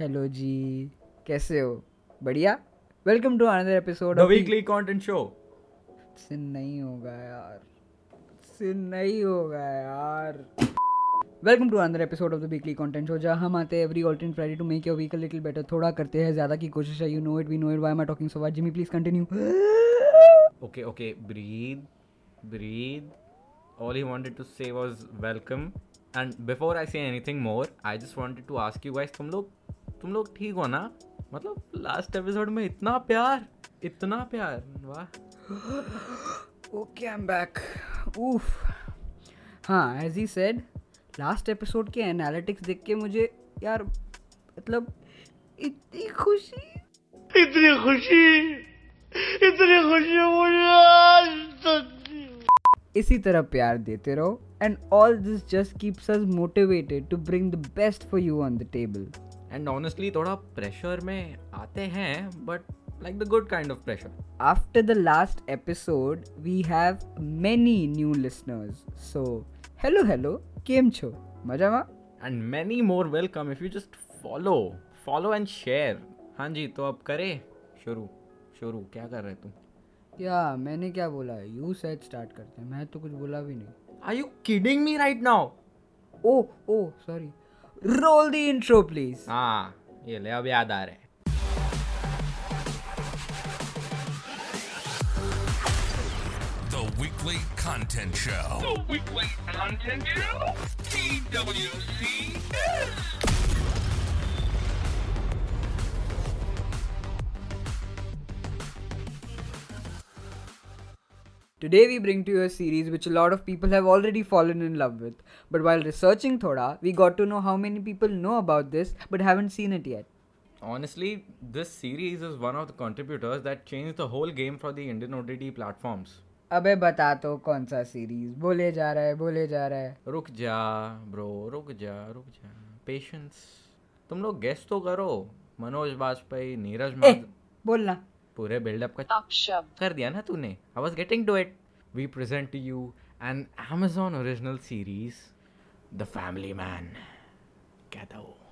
Hello जी कैसे हो? बढ़िया? Welcome to another episode The weekly content show. सिन नहीं होगा यार। सिन नहीं होगा यार। Welcome to another episode of the weekly content show जहाँ हम आते हैं every alternate Friday to make your week a little better थोड़ा करते हैं ज़्यादा की कोशिश है। You know it we know it why am I talking so much Jimmy please continue Okay, okay, breathe, breathe. All he wanted to say was welcome. And before I say anything more, I just wanted to ask you guys, तुम लोग तुम लोग ठीक हो ना? मतलब last episode में इतना प्यार इतना प्यार। वाह। ओके आई एम बैक उफ हाँ as he said last episode के एनालिटिक्स देख के मुझे यार मतलब इतनी खुशी। इतनी खुशी। इतनी खुशी मुझे इसी तरह प्यार देते रहो and all this just keeps us motivated to bring the best for you on the table and honestly थोड़ा प्रेशर में आते हैं but like the good kind of pressure After the last episode, we have many new listeners. So, hello, hello, केम छो मजामा and many more welcome if you just follow follow and share हाँ जी तो अब करे शुरू शुरू। क्या कर रहे तुम? क्या मैंने क्या बोला? यू सेट स्टार्ट करते हैं। मैं तो कुछ बोला भी नहीं। Are you kidding me right now? ओ ओ sorry roll the intro please हाँ ये ले अब याद आ रहे Weekly Content Show. The weekly content show. TWC. Today we bring to you a series which a lot of people have already fallen in love with. But while researching Thoda, we got to know how many people know about this but haven't seen it yet. Honestly, this series is one of the contributors that changed the whole game for the Indian OTT platforms. अबे बता तो कौन सा series बोले जा रहा है बोले जा रहा है रुक जा ब्रो रुक जा रुक जा पेशेंस तुम लोग गेस तो करो मनोज बाजपेयी नीरज ए माधव बोलना पूरे बिल्डअप का कर दिया ना तूने। I was getting to it we present to you an Amazon original series the Family Man कहता था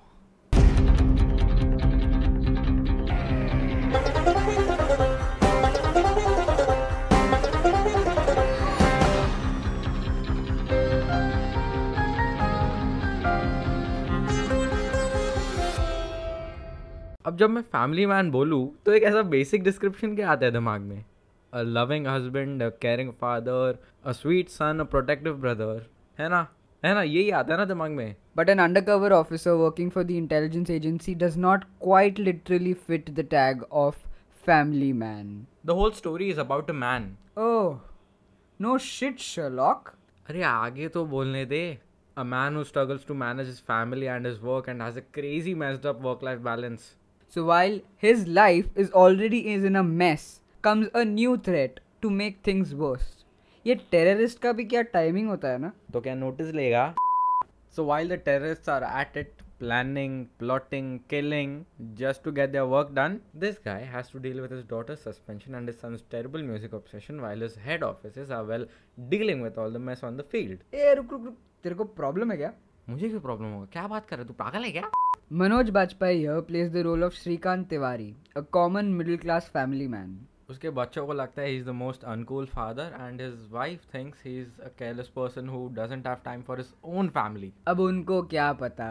अब जब मैं फैमिली मैन बोलूँ तो एक ऐसा बेसिक डिस्क्रिप्शन क्या आता है दिमाग में? A loving husband a caring father a sweet son a protective brother है ना? है ना? यही आता है ना दिमाग में। But an undercover officer working for the intelligence agency does not quite literally fit the tag of family man. The whole story is about a man Oh, no shit, Sherlock. अरे आगे तो बोलने दे। A man who struggles to manage his family and his work and has a crazy messed up work life balance So while his life is already is in a mess, comes a new threat to make things worse. ये terrorist का भी क्या timing होता है ना तो क्या notice लेगा so while the terrorist are at it planning plotting killing just to get their work done this guy has to deal with his daughter's suspension and his son's terrible music obsession while his head offices are well dealing with all the mess on the field ए रुक रुक रुक तेरे को problem है क्या मुझे क्यों प्रॉब्लम होगा क्या बात कर रहे तू पागल है क्या Manoj Bajpayee here plays the role of Shrikant Tiwari, a common middle class family man. उसके बच्चों को लगता है he is the most uncool father and his wife thinks he is a careless person who doesn't have time for his own family अब उनको क्या पता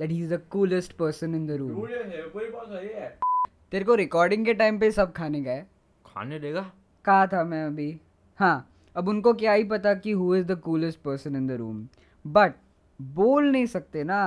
that he is the coolest person in the room. तेरे को recording के time पे सब खाने गए? खाने देगा? कहा था मैं अभी? हाँ अब उनको क्या ही पता कि who is the coolest person in the room but बोल नहीं सकते ना।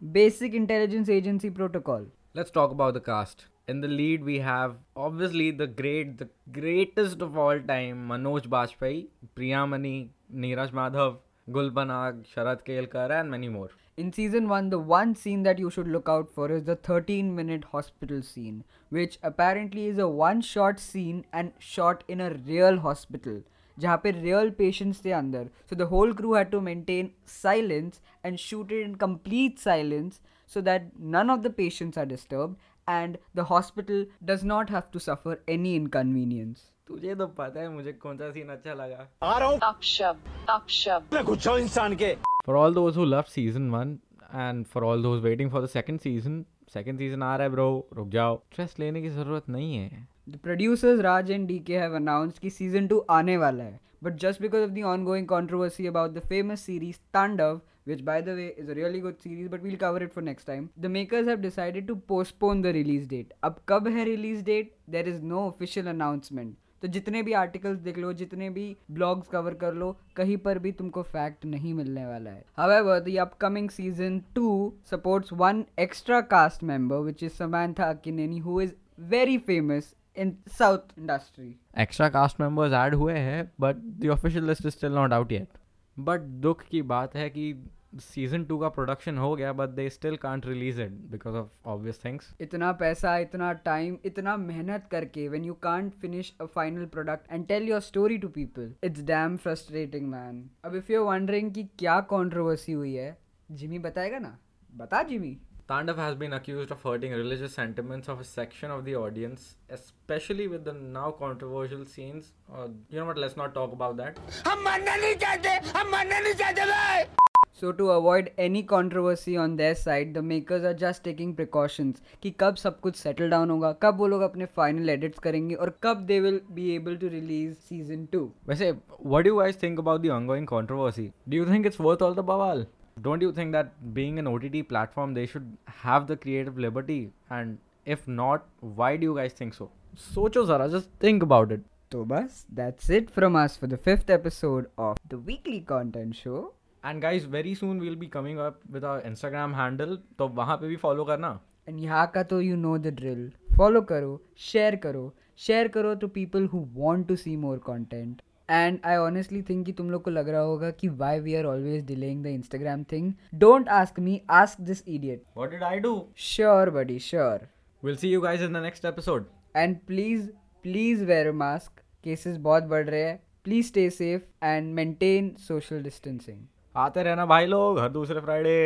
Basic Intelligence Agency Protocol. Let's talk about the cast. In the lead, we have obviously the great, the greatest of all time, Manoj Bajpayee, Priyamani, Neeraj Madhav, Gulbanag, Sharad Kelkar, and many more. In season 1, the one scene that you should look out for is the 13 minute hospital scene, which apparently is a one shot scene and shot in a real hospital. जहाँ पे real patients थे अंदर so the whole crew had to maintain silence and shoot it in complete silence so that none of the patients are disturbed and the hospital does not have to suffer any inconvenience. तुझे तो पता है मुझे कौन सा scene अच्छा लगा अपशब्द अपशब्द कुछ इंसान के For all those who loved season one and for all those waiting for the second season, second season आ रहा है ब्रो रुक जाओ स्ट्रेस लेने की ज़रूरत नहीं है producers Raj and D K have announce कि सीज़न टू आने वाला है but just because of the ongoing controversy about the famous series Tandav which by the way is a really good series but we'll cover it for next time the makers have decided to postpone the release date अब कब है release date there is no official announcement तो जितने भी articles देख लो, जितने भी blogs cover कर लो, कहीं पर भी तुमको फैक्ट नहीं मिलने वाला है। However the upcoming season two supports one extra cast member which is Samantha Akkineni who is very famous in South industry. Extra cast members add हुए हैं but the official list is still not out yet but दुख की बात है कि season to का production हो गया but they still can't release it because of obvious things इतना पैसा इतना टाइम इतना मेहनत करके when you can't finish a final product and tell your story to people it's damn frustrating man. अब if you're wondering कि क्या controversy हुई है जिमी बताएगा ना? बता Jimmy Tandav has been accused of hurting religious sentiments of a section of the audience, especially with the now controversial scenes. Uh, you know what? Let's not talk about that. So to avoid any controversy on their side, the makers are just taking precautions कि कब सब कुछ settle down होगा कब वो लोग अपने final edits करेंगे और कब they will be able to release season 2 वैसे, what do you guys think about the ongoing controversy? Do you think it's worth all the bawal? Don't you think that being an OTT platform, they should have the creative liberty? And if not, why do you guys think so? Socho zara, just think about it. तो बस that's it from us for the fifth episode of the weekly content show And guys, very soon we'll be coming up with our Instagram handle. तो वहाँ पे भी follow करना. and यहाँ का तो you know the drill follow करो share करो share करो to people who want to see more content And I honestly think कि तुम लोग को लग रहा होगा कि why we are always delaying the Instagram thing don't ask me ask this idiot What did I do? sure buddy sure We'll see you guys in the next episode. and please please wear a mask cases बहुत बढ़ रहे हैं please stay safe and maintain social distancing आते रहना भाई लोग हर दूसरे Friday